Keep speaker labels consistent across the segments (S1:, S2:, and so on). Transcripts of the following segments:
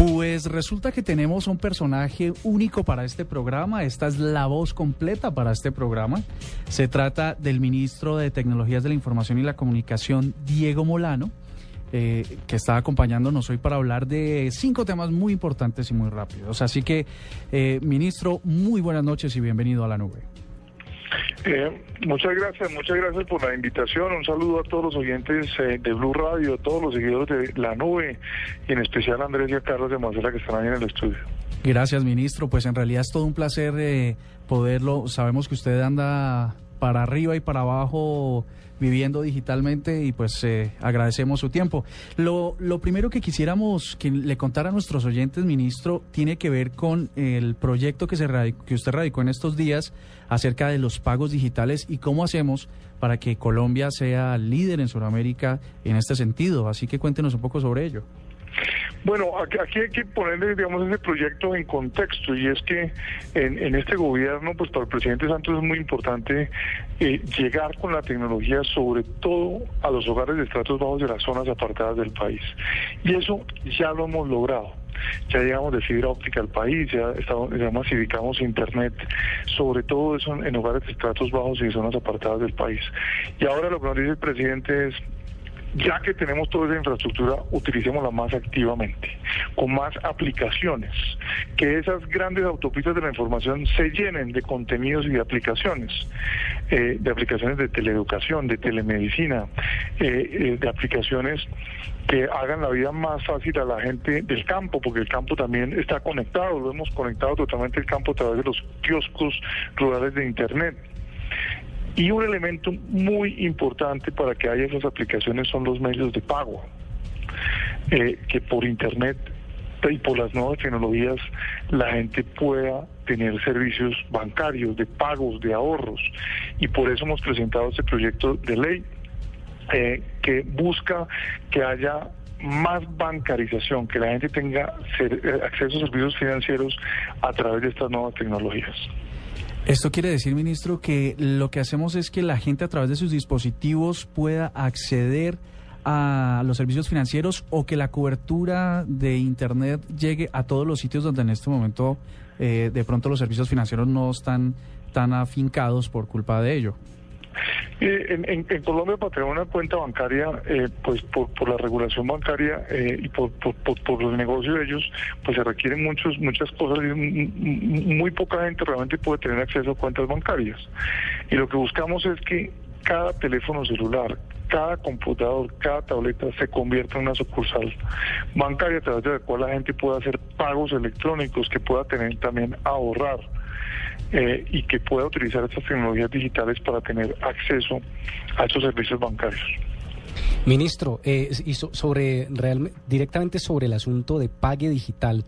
S1: Pues resulta que tenemos un personaje único para este programa. Esta es la voz completa para este programa. Se trata del ministro de Tecnologías de la Información y la Comunicación, Diego Molano. Eh, que está acompañándonos hoy para hablar de cinco temas muy importantes y muy rápidos. Así que, eh, ministro, muy buenas noches y bienvenido a la nube.
S2: Eh, muchas gracias, muchas gracias por la invitación. Un saludo a todos los oyentes eh, de Blue Radio, a todos los seguidores de La Nube y en especial a Andrés y a Carlos de Marcela que están ahí en el estudio.
S1: Gracias, ministro. Pues en realidad es todo un placer eh, poderlo. Sabemos que usted anda para arriba y para abajo viviendo digitalmente y pues eh, agradecemos su tiempo. Lo, lo primero que quisiéramos que le contara a nuestros oyentes, ministro, tiene que ver con el proyecto que, se que usted radicó en estos días acerca de los pagos digitales y cómo hacemos para que Colombia sea líder en Sudamérica en este sentido. Así que cuéntenos un poco sobre ello.
S2: Bueno, aquí hay que ponerle, digamos, ese proyecto en contexto y es que en, este gobierno, pues para el presidente Santos es muy importante eh, llegar con la tecnología, sobre todo a los hogares de estratos bajos de las zonas apartadas del país. Y eso ya lo hemos logrado ya llegamos de fibra óptica al país, ya, estamos, ya masificamos internet, sobre todo eso en hogares de estratos bajos y zonas apartadas del país. Y ahora lo que nos dice el presidente es ya que tenemos toda esa infraestructura, utilicémosla más activamente, con más aplicaciones, que esas grandes autopistas de la información se llenen de contenidos y de aplicaciones, eh, de aplicaciones de teleeducación, de telemedicina, eh, eh, de aplicaciones que hagan la vida más fácil a la gente del campo, porque el campo también está conectado, lo hemos conectado totalmente el campo a través de los kioscos rurales de Internet. Y un elemento muy importante para que haya esas aplicaciones son los medios de pago, eh, que por Internet y por las nuevas tecnologías la gente pueda tener servicios bancarios, de pagos, de ahorros. Y por eso hemos presentado este proyecto de ley eh, que busca que haya más bancarización, que la gente tenga eh, acceso a servicios financieros a través de estas nuevas tecnologías.
S1: Esto quiere decir, ministro, que lo que hacemos es que la gente a través de sus dispositivos pueda acceder a los servicios financieros o que la cobertura de Internet llegue a todos los sitios donde en este momento eh, de pronto los servicios financieros no están tan afincados por culpa de ello.
S2: Eh, en, Colombia para tener una cuenta bancaria, eh, pues por, la regulación bancaria eh, y por, por, los negocios de ellos, pues se requieren muchos, muchas cosas y muy poca gente realmente puede tener acceso a cuentas bancarias. Y lo que buscamos es que cada teléfono celular, cada computador, cada tableta se convierta en una sucursal bancaria a través de la cual la gente pueda hacer pagos electrónicos, que pueda tener también ahorrar eh, y que pueda utilizar estas tecnologías digitales para tener acceso a estos servicios bancarios.
S3: Ministro, eh, y sobre directamente sobre el asunto de pague digital,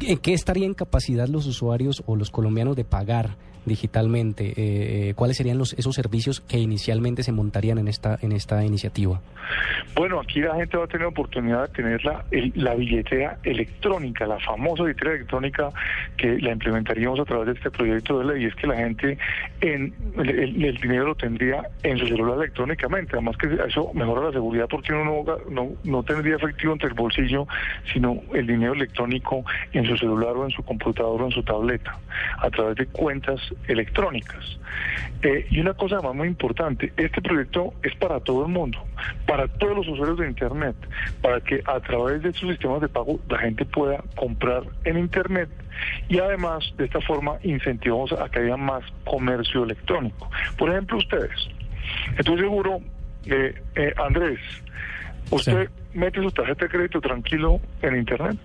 S3: ¿en qué estaría en capacidad los usuarios o los colombianos de pagar? Digitalmente, eh, eh, ¿cuáles serían los, esos servicios que inicialmente se montarían en esta, en esta iniciativa?
S2: Bueno, aquí la gente va a tener oportunidad de tener la, la billetera electrónica, la famosa billetera electrónica que la implementaríamos a través de este proyecto de ley, y es que la gente en el, dinero lo tendría en su celular electrónicamente, además que eso mejora la seguridad porque uno no, no, no tendría efectivo entre el bolsillo, sino el dinero electrónico en su celular o en su computador o en su tableta, a través de cuentas electrónicas. Eh, y una cosa más muy importante, este proyecto es para todo el mundo, para todos los usuarios de Internet, para que a través de estos sistemas de pago la gente pueda comprar en Internet y además de esta forma incentivamos a que haya más comercio electrónico. Por ejemplo, ustedes, estoy seguro, eh, eh, Andrés, usted mete su tarjeta de crédito tranquilo en Internet.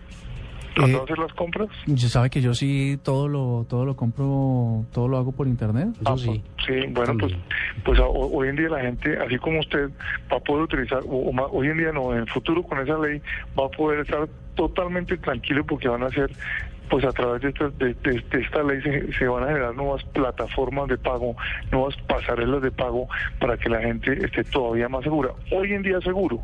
S2: ¿Cuándo hacer las compras?
S1: Yo sabe que yo sí todo lo todo lo compro, todo lo hago por internet.
S2: Ah, sí. Sí, bueno, pues pues hoy en día la gente, así como usted, va a poder utilizar, o, hoy en día no, en el futuro con esa ley va a poder estar totalmente tranquilo porque van a ser pues a través de esta, de, esta ley se, van a generar nuevas plataformas de pago, nuevas pasarelas de pago para que la gente esté todavía más segura. Hoy en día seguro,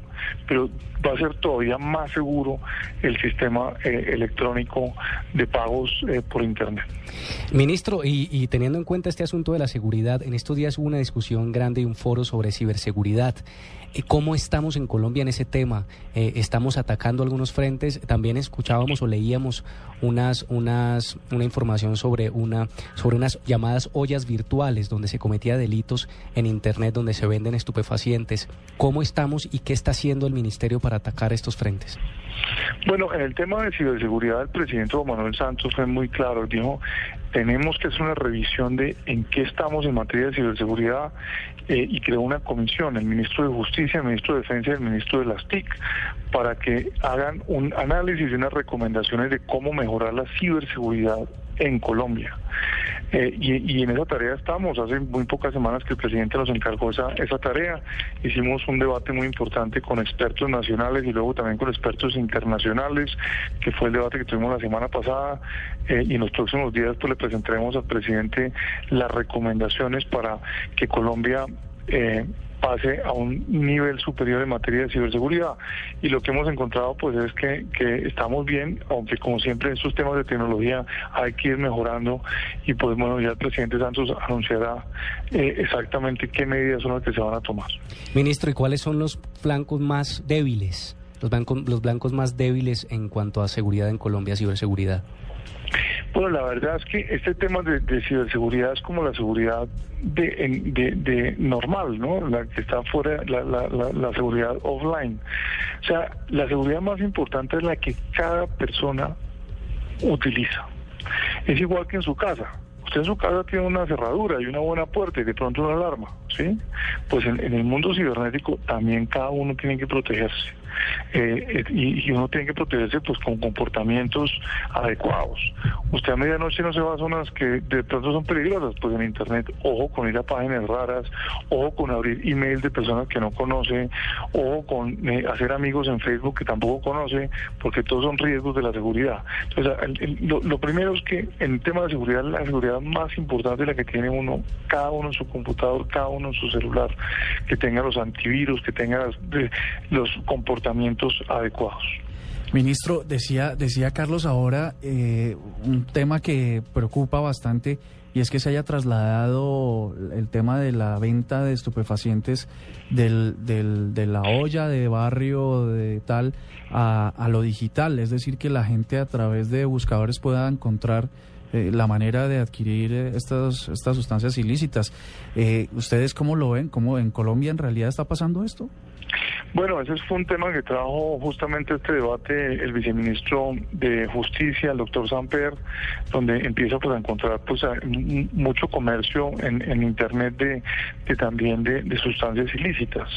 S2: pero va a ser todavía más seguro el sistema eh, electrónico de pagos eh, por Internet.
S3: Ministro, y, y, teniendo en cuenta este asunto de la seguridad, en estos días hubo una discusión grande y un foro sobre ciberseguridad. Eh, ¿Cómo estamos en Colombia en ese tema? ¿Estamos atacando algunos frentes? También escuchábamos o leíamos unas, una información sobre, una, sobre unas llamadas ollas virtuales donde se cometía delitos en Internet, donde se venden estupefacientes. ¿Cómo estamos y qué está haciendo el Ministerio para atacar estos frentes?
S2: Bueno, en el tema de ciberseguridad, el presidente Juan Manuel Santos fue muy claro. Dijo, tenemos que hacer una revisión de en qué estamos en materia de ciberseguridad eh, y creó una comisión, el ministro de Justicia, el ministro de Defensa y el ministro de las TIC, para que hagan un análisis y unas recomendaciones de cómo mejorar la ciberseguridad en Colombia. Eh, y, en esa tarea estamos. Hace muy pocas semanas que el presidente nos encargó esa, esa tarea. Hicimos un debate muy importante con expertos nacionales y luego también con expertos internacionales, que fue el debate que tuvimos la semana pasada. Eh, y en los próximos días pues le presentaremos al presidente las recomendaciones para que Colombia eh, pase a un nivel superior en materia de ciberseguridad. Y lo que hemos encontrado pues es que, que estamos bien, aunque como siempre en estos temas de tecnología hay que ir mejorando y pues bueno, ya el presidente Santos anunciará eh, exactamente qué medidas son las que se van a tomar.
S3: Ministro, ¿y cuáles son los flancos más débiles? Los, blancos, los blancos más débiles en cuanto a seguridad en Colombia, ciberseguridad.
S2: Bueno, la verdad es que este tema de, ciberseguridad es como la seguridad de, normal, ¿no? La que está fuera, la, la, la, seguridad offline. O sea, la seguridad más importante es la que cada persona utiliza. Es igual que en su casa. Usted en su casa tiene una cerradura y una buena puerta y de pronto una alarma, ¿sí? Pues en el mundo cibernético también cada uno tiene que protegerse. Eh, y, uno tiene que protegerse pues con comportamientos adecuados. Usted a medianoche no se va a zonas que de pronto son peligrosas, pues en internet, ojo con ir a páginas raras, ojo con abrir email de personas que no conoce, ojo con eh, hacer amigos en Facebook que tampoco conoce, porque todos son riesgos de la seguridad. Entonces, lo, primero es que en tema de seguridad, la seguridad más importante es la que tiene uno, cada uno en su computador, cada uno en su celular, que tenga los antivirus, que tenga los comportamientos adecuados.
S1: Ministro, decía, decía Carlos ahora eh, un tema que preocupa bastante y es que se haya trasladado el tema de la venta de estupefacientes del, del, de la olla de barrio de tal a, a, lo digital, es decir, que la gente a través de buscadores pueda encontrar eh, la manera de adquirir eh, estas, estas sustancias ilícitas. ¿Ustedes cómo lo ven? ¿Cómo en Colombia en realidad está pasando esto?
S2: Bueno, ese fue un tema que trajo justamente este debate el viceministro de Justicia, el doctor Samper, donde empieza pues, a encontrar pues, mucho comercio en, Internet de, también de, sustancias ilícitas.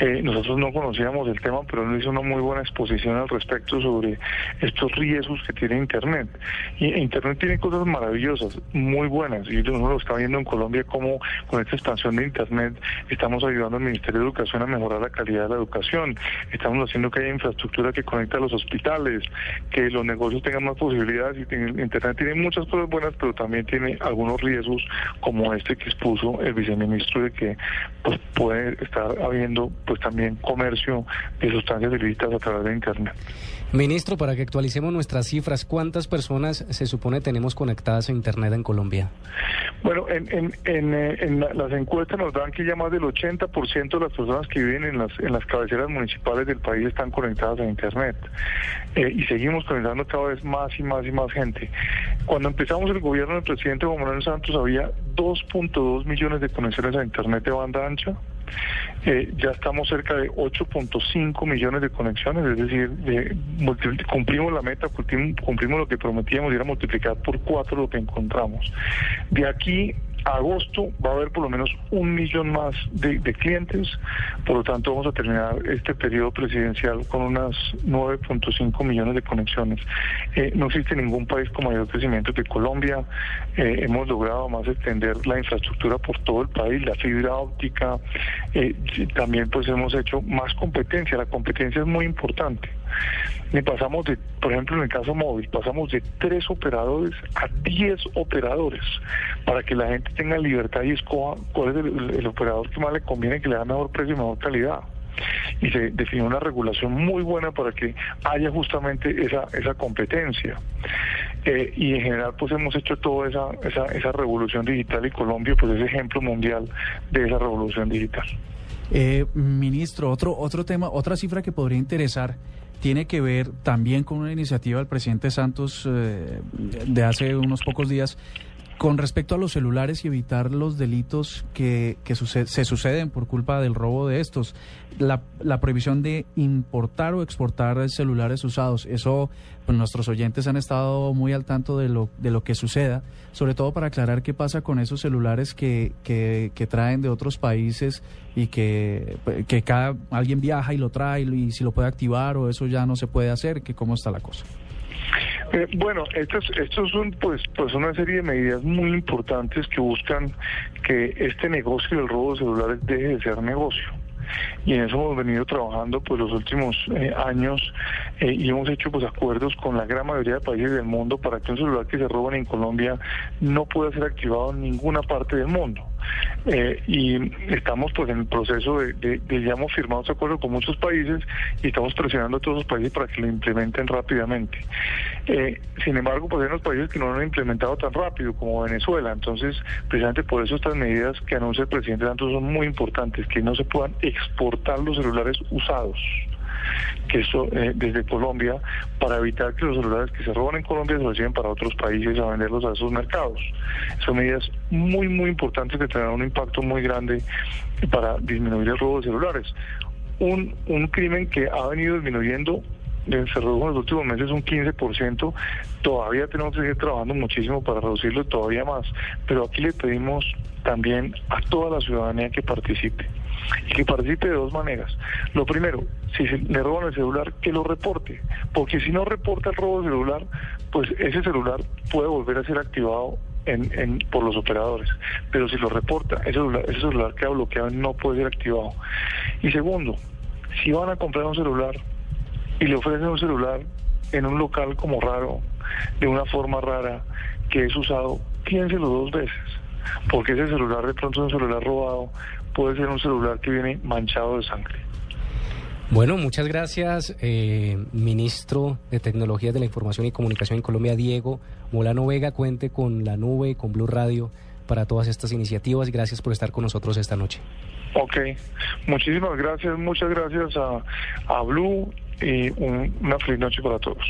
S2: Eh, nosotros no conocíamos el tema, pero él hizo una muy buena exposición al respecto sobre estos riesgos que tiene Internet. Y Internet tiene cosas maravillosas, muy buenas, y uno lo está viendo en Colombia como con esta expansión de Internet estamos ayudando al Ministerio de Educación a mejorar la calidad de la educación, estamos haciendo que haya infraestructura que conecte a los hospitales, que los negocios tengan más posibilidades y Internet tiene muchas cosas buenas, pero también tiene algunos riesgos como este que expuso el viceministro de que pues, puede estar habiendo pues también comercio de sustancias ilícitas a través de Internet.
S3: Ministro, para que actualicemos nuestras cifras, ¿cuántas personas se supone tenemos conectadas a Internet en Colombia?
S2: Bueno, en, en, en, eh, las encuestas nos dan que ya más del 80% de las personas que viven en las, en las cabeceras municipales del país están conectadas a Internet. Eh, y seguimos conectando cada vez más y más y más gente. Cuando empezamos el gobierno del presidente Juan Manuel Santos había 2.2 millones de conexiones a Internet de banda ancha. Eh, ya estamos cerca de 8.5 millones de conexiones, es decir, cumplimos la meta, cumplimos, lo que prometíamos y era multiplicar por cuatro lo que encontramos. De aquí agosto va a haber por lo menos un millón más de, clientes, por lo tanto vamos a terminar este periodo presidencial con unas 9.5 millones de conexiones. Eh, no existe ningún país con mayor crecimiento que Colombia, eh, hemos logrado más extender la infraestructura por todo el país, la fibra óptica, eh, también pues hemos hecho más competencia, la competencia es muy importante. Y pasamos de, por ejemplo, en el caso móvil, pasamos de tres operadores a diez operadores para que la gente tenga libertad y escoja cuál es el, operador que más le conviene, que le da mejor precio y mejor calidad y se definió una regulación muy buena para que haya justamente esa, esa competencia. Eh, y en general pues hemos hecho toda esa, esa, esa revolución digital y Colombia pues es ejemplo mundial de esa revolución digital.
S1: Eh, ministro, otro, otro tema, otra cifra que podría interesar tiene que ver también con una iniciativa del presidente Santos eh, de hace unos pocos días con respecto a los celulares y evitar los delitos que, se suceden por culpa del robo de estos, la, la, prohibición de importar o exportar celulares usados, eso pues nuestros oyentes han estado muy al tanto de lo, de lo que suceda, sobre todo para aclarar qué pasa con esos celulares que, que, que traen de otros países y que, que cada alguien viaja y lo trae y si lo puede activar o eso ya no se puede hacer, que cómo está la cosa.
S2: Eh, bueno, estos, estos son pues, pues una serie de medidas muy importantes que buscan que este negocio del robo de celulares deje de ser negocio y en eso hemos venido trabajando pues los últimos eh, años eh, y hemos hecho pues acuerdos con la gran mayoría de países del mundo para que un celular que se roban en Colombia no pueda ser activado en ninguna parte del mundo. Eh, y estamos pues en el proceso de, ya hemos firmado ese acuerdo con muchos países y estamos presionando a todos los países para que lo implementen rápidamente. Eh, sin embargo, pues hay unos países que no lo han implementado tan rápido como Venezuela, entonces precisamente por eso estas medidas que anuncia el presidente Santos son muy importantes, que no se puedan exportar los celulares usados que eso eh, desde Colombia para evitar que los celulares que se roban en Colombia se los para otros países a venderlos a esos mercados. Son medidas muy, muy importantes que tendrán un impacto muy grande para disminuir el robo de celulares. Un, un crimen que ha venido disminuyendo eh, se redujo en los últimos meses un 15%, todavía tenemos que seguir trabajando muchísimo para reducirlo todavía más, pero aquí le pedimos también a toda la ciudadanía que participe y que participe de dos maneras. Lo primero, si le roban el celular, que lo reporte, porque si no reporta el robo del celular, pues ese celular puede volver a ser activado en, por los operadores. Pero si lo reporta, ese celular, ese celular queda bloqueado no puede ser activado. Y segundo, si van a comprar un celular y le ofrecen un celular en un local como raro, de una forma rara, que es usado, piénselo dos veces. Porque ese celular de pronto es un celular robado, puede ser un celular que viene manchado de sangre.
S3: Bueno, muchas gracias, eh, ministro de Tecnologías de la Información y Comunicación en Colombia, Diego Molano Vega. Cuente con la nube, con Blue Radio para todas estas iniciativas y gracias por estar con nosotros esta noche.
S2: Ok, muchísimas gracias, muchas gracias a, a Blue y una feliz noche para todos.